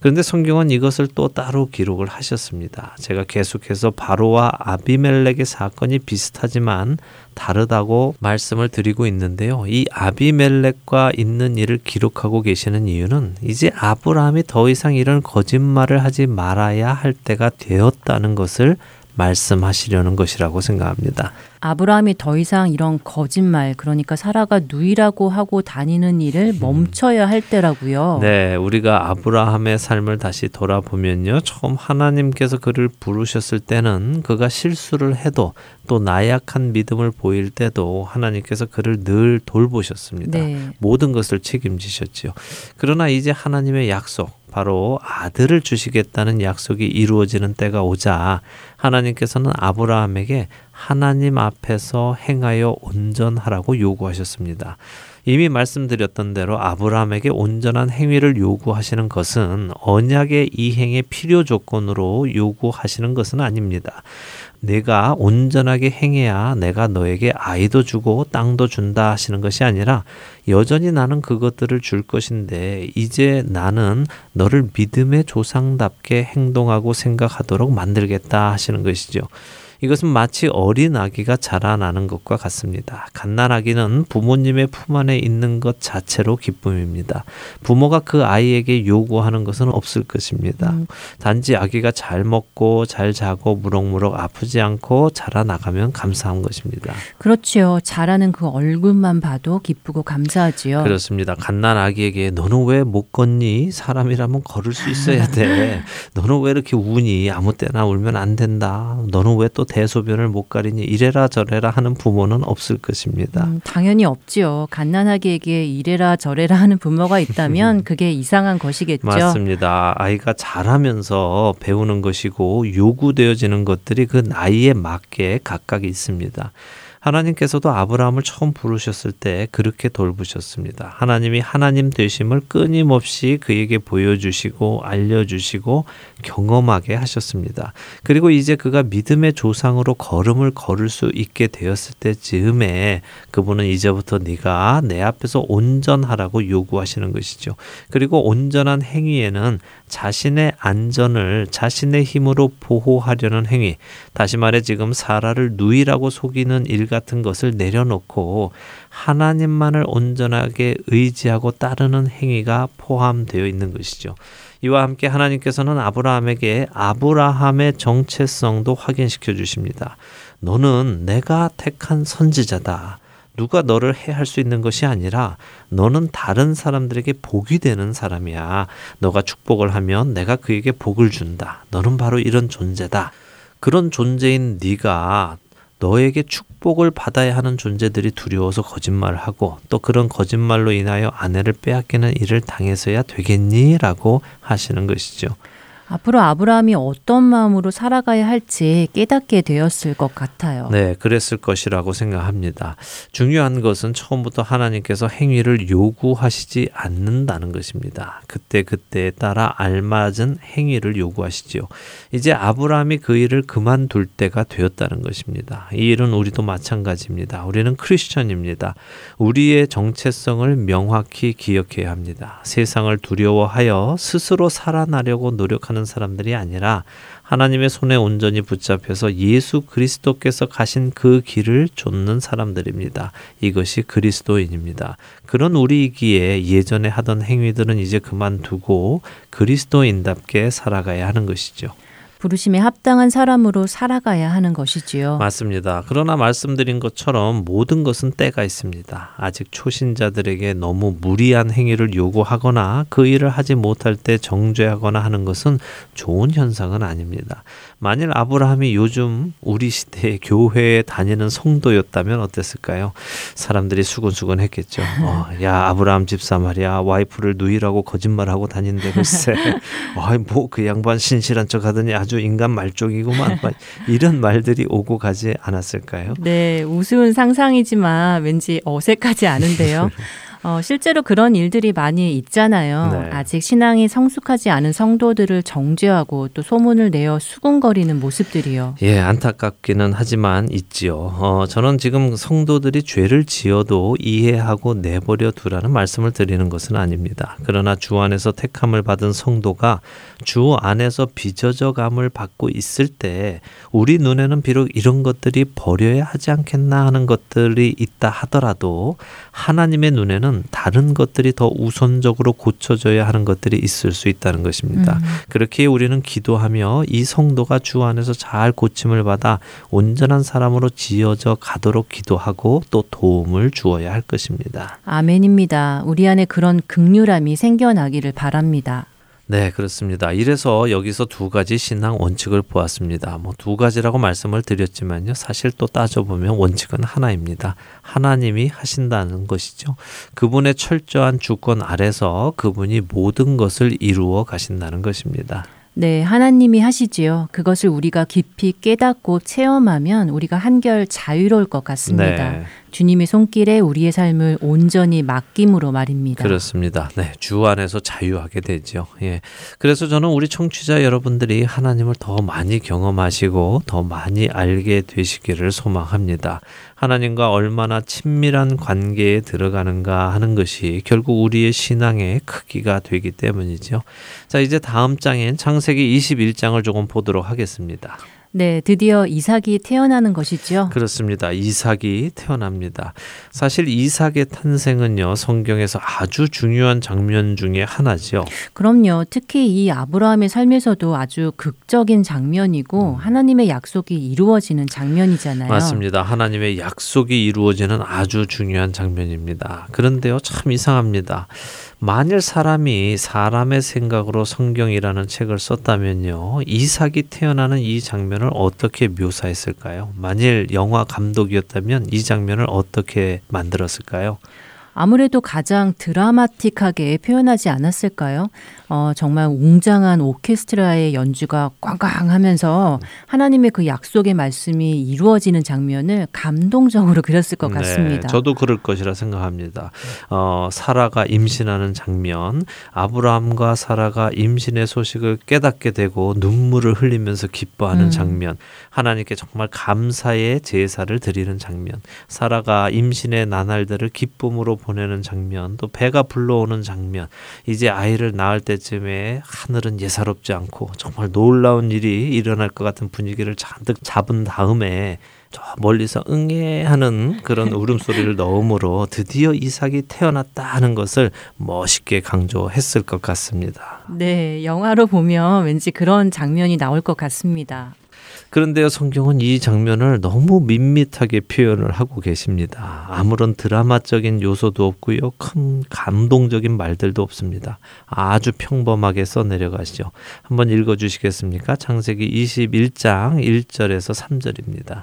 그런데 성경은 이것을 또 따로 기록을 하셨습니다. 제가 계속해서 바로와 아비멜렉의 사건이 비슷하지만 다르다고 말씀을 드리고 있는데요. 이 아비멜렉과 있는 일을 기록하고 계시는 이유는 이제 아브라함이 더 이상 이런 거짓말을 하지 말아야 할 때가 되었다는 것을 말씀하시려는 것이라고 생각합니다. 아브라함이 더 이상 이런 거짓말, 그러니까 사라가 누이라고 하고 다니는 일을 멈춰야 할 때라고요. 네, 우리가 아브라함의 삶을 다시 돌아보면요. 처음 하나님께서 그를 부르셨을 때는 그가 실수를 해도 또 나약한 믿음을 보일 때도 하나님께서 그를 늘 돌보셨습니다. 네. 모든 것을 책임지셨지요. 그러나 이제 하나님의 약속, 바로 아들을 주시겠다는 약속이 이루어지는 때가 오자 하나님께서는 아브라함에게 하나님 앞에서 행하여 온전하라고 요구하셨습니다. 이미 말씀드렸던 대로 아브라함에게 온전한 행위를 요구하시는 것은 언약의 이행의 필요 조건으로 요구하시는 것은 아닙니다. 내가 온전하게 행해야 내가 너에게 아이도 주고 땅도 준다 하시는 것이 아니라 여전히 나는 그것들을 줄 것인데 이제 나는 너를 믿음의 조상답게 행동하고 생각하도록 만들겠다 하시는 것이죠. 이것은 마치 어린 아기가 자라나는 것과 같습니다. 갓난아기는 부모님의 품 안에 있는 것 자체로 기쁨입니다. 부모가 그 아이에게 요구하는 것은 없을 것입니다. 음. 단지 아기가 잘 먹고 잘 자고 무럭무럭 아프지 않고 자라나가면 감사한 것입니다. 그렇지요. 자라는 그 얼굴만 봐도 기쁘고 감사하지요. 그렇습니다. 갓난 아기에게 너는 왜 못 걷니? 사람이라면 걸을 수 있어야 돼. 너는 왜 이렇게 우니? 아무 때나 울면 안 된다. 너는 왜또 대소변을 못 가리니 이래라 저래라 하는 부모는 없을 것입니다. 음, 당연히 없지요. 갓난아기에게 이래라 저래라 하는 부모가 있다면 그게 이상한 것이겠죠. 맞습니다. 아이가 자라면서 배우는 것이고 요구되어지는 것들이 그 나이에 맞게 각각 있습니다. 하나님께서도 아브라함을 처음 부르셨을 때 그렇게 돌보셨습니다. 하나님이 하나님 되심을 끊임없이 그에게 보여주시고 알려주시고 경험하게 하셨습니다. 그리고 이제 그가 믿음의 조상으로 걸음을 걸을 수 있게 되었을 때 즈음에 그분은 이제부터 네가 내 앞에서 온전하라고 요구하시는 것이죠. 그리고 온전한 행위에는 자신의 안전을 자신의 힘으로 보호하려는 행위, 다시 말해 지금 사라를 누이라고 속이는 일 같은 것을 내려놓고 하나님만을 온전하게 의지하고 따르는 행위가 포함되어 있는 것이죠. 이와 함께 하나님께서는 아브라함에게 아브라함의 정체성도 확인시켜 주십니다. 너는 내가 택한 선지자다. 누가 너를 해할 수 있는 것이 아니라 너는 다른 사람들에게 복이 되는 사람이야. 너가 축복을 하면 내가 그에게 복을 준다. 너는 바로 이런 존재다. 그런 존재인 네가 너에게 축복을 받아야 하는 존재들이 두려워서 거짓말을 하고 또 그런 거짓말로 인하여 아내를 빼앗기는 일을 당해서야 되겠니? 라고 하시는 것이죠. 앞으로 아브라함이 어떤 마음으로 살아가야 할지 깨닫게 되었을 것 같아요. 네, 그랬을 것이라고 생각합니다. 중요한 것은 처음부터 하나님께서 행위를 요구하시지 않는다는 것입니다. 그때 그때에 따라 알맞은 행위를 요구하시지요. 이제 아브라함이 그 일을 그만둘 때가 되었다는 것입니다. 이 일은 우리도 마찬가지입니다. 우리는 크리스천입니다. 우리의 정체성을 명확히 기억해야 합니다. 세상을 두려워하여 스스로 살아나려고 노력하는 하는 사람들이 아니라 하나님의 손에 온전히 붙잡혀서 예수 그리스도께서 가신 그 길을 좇는 사람들입니다. 이것이 그리스도인입니다. 그런 우리이기에 예전에 하던 행위들은 이제 그만두고 그리스도인답게 살아가야 하는 것이죠. 부르심에 합당한 사람으로 살아가야 하는 것이지요. 맞습니다. 그러나 말씀드린 것처럼 모든 것은 때가 있습니다. 아직 초신자들에게 너무 무리한 행위를 요구하거나 그 일을 하지 못할 때 정죄하거나 하는 것은 좋은 현상은 아닙니다. 만일 아브라함이 요즘 우리 시대의 교회에 다니는 성도였다면 어땠을까요? 사람들이 수근수근 했겠죠. 어, 야, 아브라함 집사 말이야. 와이프를 누이라고 거짓말하고 다닌데 글쎄. 어, 뭐그 양반 신실한 척 하더니 아주 인간 말종이구만. 이런 말들이 오고 가지 않았을까요? 네, 우스운 상상이지만 왠지 어색하지 않은데요. 어, 실제로 그런 일들이 많이 있잖아요. 네. 아직 신앙이 성숙하지 않은 성도들을 정죄하고 또 소문을 내어 수군거리는 모습들이요. 예, 안타깝기는 하지만 있지요. 어, 저는 지금 성도들이 죄를 지어도 이해하고 내버려 두라는 말씀을 드리는 것은 아닙니다. 그러나 주 안에서 택함을 받은 성도가 주 안에서 빚어져감을 받고 있을 때 우리 눈에는 비록 이런 것들이 버려야 하지 않겠나 하는 것들이 있다 하더라도 하나님의 눈에는 때는 다른 것들이 더 우선적으로 고쳐져야 하는 것들이 있을 수 있다는 것입니다. 음. 그렇게 우리는 기도하며 이 성도가 주 안에서 잘 고침을 받아 온전한 사람으로 지어져 가도록 기도하고 또 도움을 주어야 할 것입니다. 아멘입니다. 우리 안에 그런 극률함이 생겨나기를 바랍니다. 네, 그렇습니다. 이래서 여기서 두 가지 신앙 원칙을 보았습니다. 뭐 두 가지라고 말씀을 드렸지만요. 사실 또 따져보면 원칙은 하나입니다. 하나님이 하신다는 것이죠. 그분의 철저한 주권 아래서 그분이 모든 것을 이루어 가신다는 것입니다. 네, 하나님이 하시지요. 그것을 우리가 깊이 깨닫고 체험하면 우리가 한결 자유로울 것 같습니다. 네. 주님의 손길에 우리의 삶을 온전히 맡김으로 말입니다. 그렇습니다. 네, 주 안에서 자유하게 되죠. 예. 그래서 저는 우리 청취자 여러분들이 하나님을 더 많이 경험하시고 더 많이 알게 되시기를 소망합니다. 하나님과 얼마나 친밀한 관계에 들어가는가 하는 것이 결국 우리의 신앙의 크기가 되기 때문이죠. 자, 이제 다음 장인 창세기 21장을 조금 보도록 하겠습니다. 네, 드디어 이삭이 태어나는 것이죠. 그렇습니다. 이삭이 태어납니다. 사실 이삭의 탄생은요, 성경에서 아주 중요한 장면 중에 하나죠. 그럼요. 특히 이 아브라함의 삶에서도 아주 극적인 장면이고 하나님의 약속이 이루어지는 장면이잖아요. 맞습니다. 하나님의 약속이 이루어지는 아주 중요한 장면입니다. 그런데요, 참 이상합니다. 만일 사람이 사람의 생각으로 성경이라는 책을 썼다면요, 이삭이 태어나는 이 장면을 어떻게 묘사했을까요? 만일 영화 감독이었다면 이 장면을 어떻게 만들었을까요? 아무래도 가장 드라마틱하게 표현하지 않았을까요? 어, 정말 웅장한 오케스트라의 연주가 꽝꽝 하면서 하나님의 그 약속의 말씀이 이루어지는 장면을 감동적으로 그렸을 것 같습니다. 네, 저도 그럴 것이라 생각합니다. 어, 사라가 임신하는 장면, 아브라함과 사라가 임신의 소식을 깨닫게 되고 눈물을 흘리면서 기뻐하는 음. 장면, 하나님께 정말 감사의 제사를 드리는 장면, 사라가 임신의 나날들을 기쁨으로 보내는 장면, 또 배가 불러오는 장면, 이제 아이를 낳을 때 쯤에 하늘은 예사롭지 않고 정말 놀라운 일이 일어날 것 같은 분위기를 잔뜩 잡은 다음에 저 멀리서 응애 하는 그런 울음소리를 넣음으로 드디어 이삭이 태어났다 하는 것을 멋있게 강조했을 것 같습니다. 네, 영화로 보면 왠지 그런 장면이 나올 것 같습니다. 그런데요, 성경은 이 장면을 너무 밋밋하게 표현을 하고 계십니다. 아무런 드라마적인 요소도 없고요, 큰 감동적인 말들도 없습니다. 아주 평범하게 써내려가시죠. 한번 읽어주시겠습니까? 창세기 21장 1절에서 3절입니다.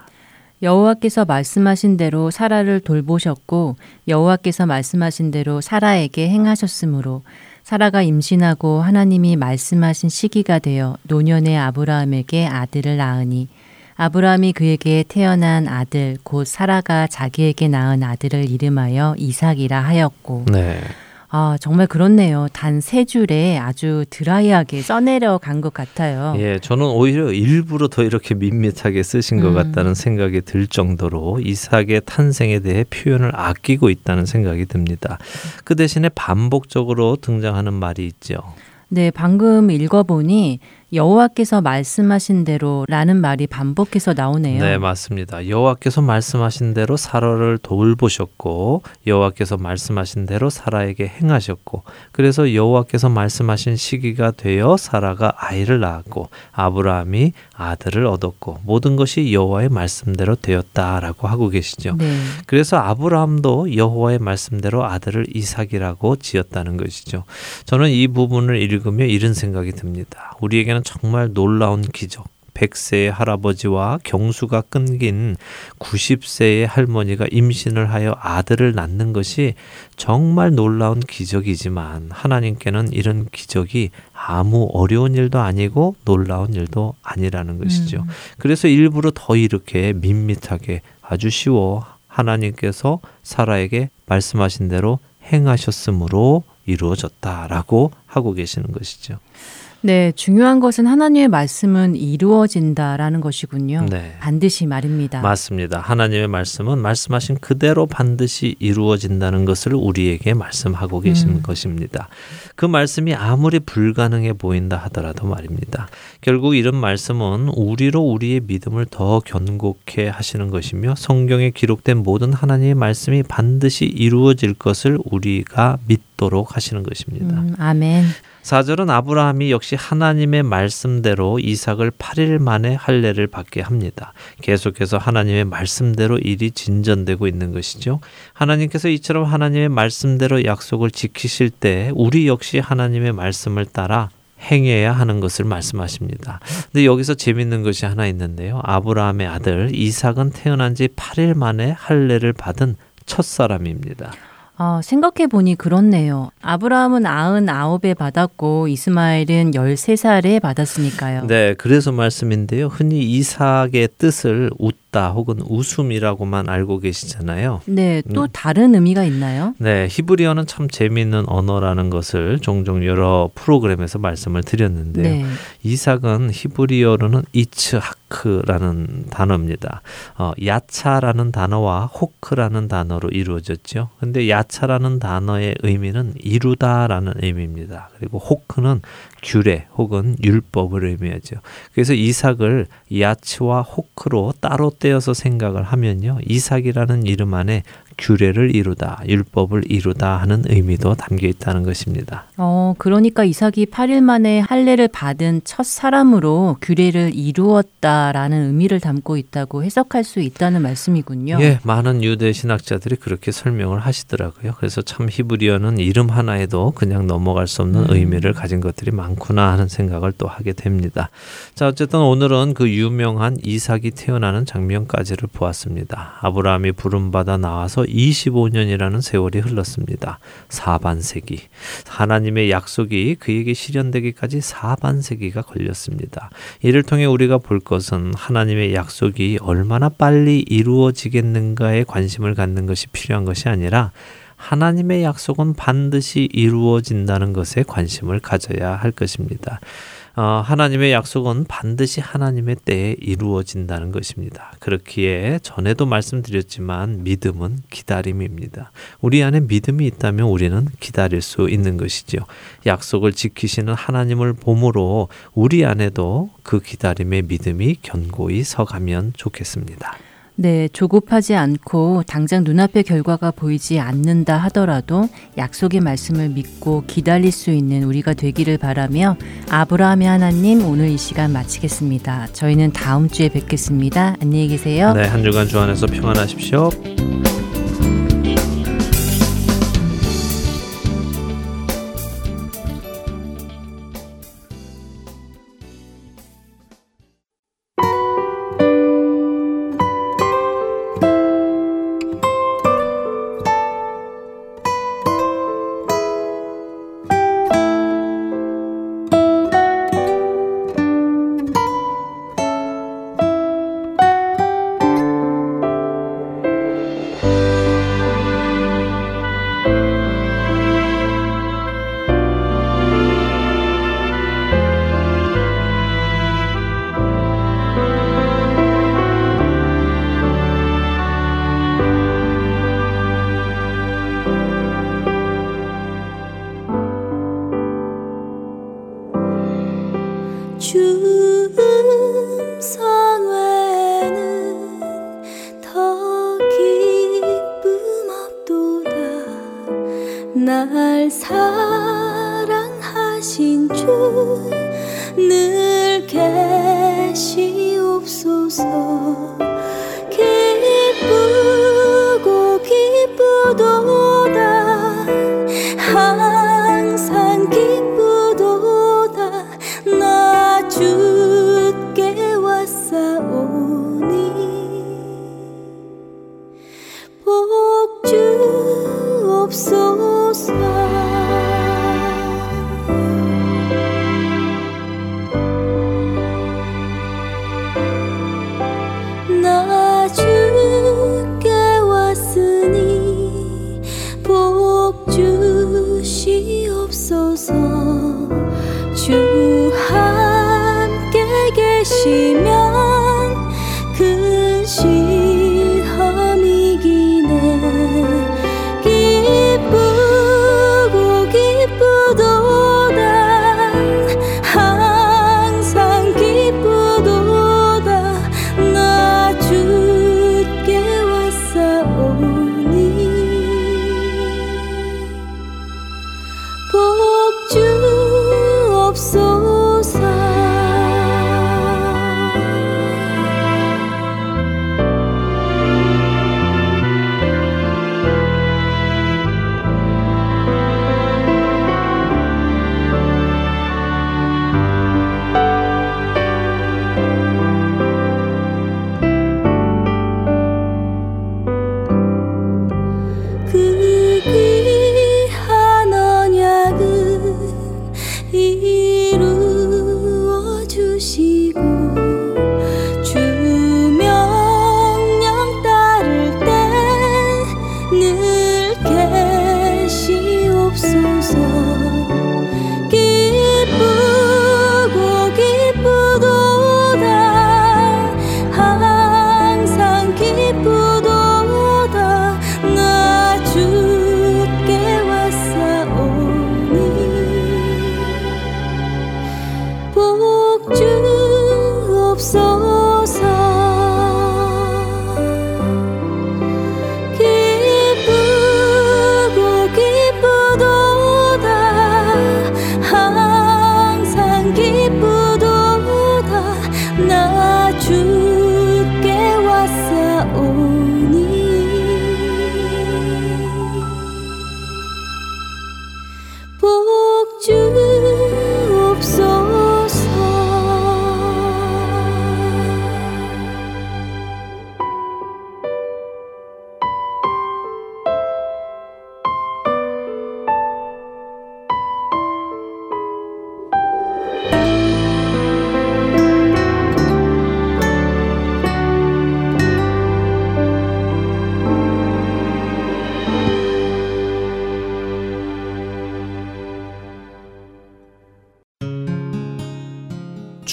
여호와께서 말씀하신 대로 사라를 돌보셨고 여호와께서 말씀하신 대로 사라에게 행하셨으므로 사라가 임신하고 하나님이 말씀하신 시기가 되어 노년의 아브라함에게 아들을 낳으니 아브라함이 그에게 태어난 아들 곧 사라가 자기에게 낳은 아들을 이름하여 이삭이라 하였고 네. 아 정말 그렇네요 단 세 줄에 아주 드라이하게 써내려 간 것 같아요. 예, 저는 오히려 일부러 더 이렇게 밋밋하게 쓰신 것 음. 같다는 생각이 들 정도로 이삭의 탄생에 대해 표현을 아끼고 있다는 생각이 듭니다. 그 대신에 반복적으로 등장하는 말이 있죠. 네, 방금 읽어보니 여호와께서 말씀하신 대로라는 말이 반복해서 나오네요. 네, 맞습니다. 여호와께서 말씀하신 대로 사라를 돌보셨고 여호와께서 말씀하신 대로 사라에게 행하셨고 그래서 여호와께서 말씀하신 시기가 되어 사라가 아이를 낳았고 아브라함이 아들을 얻었고 모든 것이 여호와의 말씀대로 되었다라고 하고 계시죠. 네. 그래서 아브라함도 여호와의 말씀대로 아들을 이삭이라고 지었다는 것이죠. 저는 이 부분을 읽으며 이런 생각이 듭니다. 우리에게는 정말 놀라운 기적. 100세의 할아버지와 경수가 끊긴 90세의 할머니가 임신을 하여 아들을 낳는 것이 정말 놀라운 기적이지만 하나님께는 이런 기적이 아무 어려운 일도 아니고 놀라운 일도 아니라는 것이죠. 음. 그래서 일부러 더 이렇게 밋밋하게 아주 쉬워 하나님께서 사라에게 말씀하신 대로 행하셨으므로 이루어졌다라고 하고 계시는 것이죠. 네, 중요한 것은 하나님의 말씀은 이루어진다라는 것이군요. 네. 반드시 말입니다. 맞습니다. 하나님의 말씀은 말씀하신 그대로 반드시 이루어진다는 것을 우리에게 말씀하고 계신 음. 것입니다. 그 말씀이 아무리 불가능해 보인다 하더라도 말입니다. 결국 이런 말씀은 우리로 우리의 믿음을 더 견고케 하시는 것이며 성경에 기록된 모든 하나님의 말씀이 반드시 이루어질 것을 우리가 믿도록 하시는 것입니다. 음, 아멘. 4절은 아브라함이 역시 하나님의 말씀대로 이삭을 8일 만에 할례를 받게 합니다. 계속해서 하나님의 말씀대로 일이 진전되고 있는 것이죠. 하나님께서 이처럼 하나님의 말씀대로 약속을 지키실 때 우리 역시 하나님의 말씀을 따라 행해야 하는 것을 말씀하십니다. 근데 여기서 재밌는 것이 하나 있는데요. 아브라함의 아들 이삭은 태어난 지 8일 만에 할례를 받은 첫 사람입니다. 아, 생각해 보니 그렇네요. 아브라함은 99에 받았고 이스마엘은 13살에 받았으니까요. 네, 그래서 말씀인데요. 흔히 이삭의 뜻을 웃다 혹은 웃음이라고만 알고 계시잖아요. 네, 또 음. 다른 의미가 있나요? 네, 히브리어는 참 재미있는 언어라는 것을 종종 여러 프로그램에서 말씀을 드렸는데요. 네. 이삭은 히브리어로는 이츠하크라는 단어입니다. 어, 야차라는 단어와 호크라는 단어로 이루어졌죠. 근데 야차라는 단어의 의미는 이루다라는 의미입니다. 그리고 호크는 규례 혹은 율법을 의미하죠. 그래서 이삭을 야츠와 호크로 따로 떼어서 생각을 하면요. 이삭이라는 이름 안에 규례를 이루다, 율법을 이루다 하는 의미도 담겨 있다는 것입니다. 어, 그러니까 이삭이 8일 만에 할례를 받은 첫 사람으로 규례를 이루었다라는 의미를 담고 있다고 해석할 수 있다는 말씀이군요. 예, 많은 유대 신학자들이 그렇게 설명을 하시더라고요. 그래서 참 히브리어는 이름 하나에도 그냥 넘어갈 수 없는 음. 의미를 가진 것들이 많구나 하는 생각을 또 하게 됩니다. 자, 어쨌든 오늘은 그 유명한 이삭이 태어나는 장면까지를 보았습니다. 아브라함이 부름받아 나와서 25년이라는 세월이 흘렀습니다. 4반세기. 하나님의 약속이 그에게 실현되기까지 4반세기가 걸렸습니다. 이를 통해 우리가 볼 것은 하나님의 약속이 얼마나 빨리 이루어지겠는가에 관심을 갖는 것이 필요한 것이 아니라 하나님의 약속은 반드시 이루어진다는 것에 관심을 가져야 할 것입니다. 어, 하나님의 약속은 반드시 하나님의 때에 이루어진다는 것입니다. 그렇기에 전에도 말씀드렸지만 믿음은 기다림입니다. 우리 안에 믿음이 있다면 우리는 기다릴 수 있는 것이죠. 약속을 지키시는 하나님을 봄으로 우리 안에도 그 기다림의 믿음이 견고히 서가면 좋겠습니다. 네, 조급하지 않고 당장 눈앞의 결과가 보이지 않는다 하더라도 약속의 말씀을 믿고 기다릴 수 있는 우리가 되기를 바라며 아브라함의 하나님 오늘 이 시간 마치겠습니다. 저희는 다음 주에 뵙겠습니다. 안녕히 계세요. 네, 한 주간 주 안에서 평안하십시오.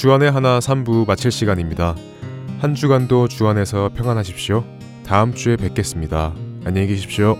주안의 하나 3부 마칠 시간입니다. 한 주간도 주안에서 평안하십시오. 다음 주에 뵙겠습니다. 안녕히 계십시오.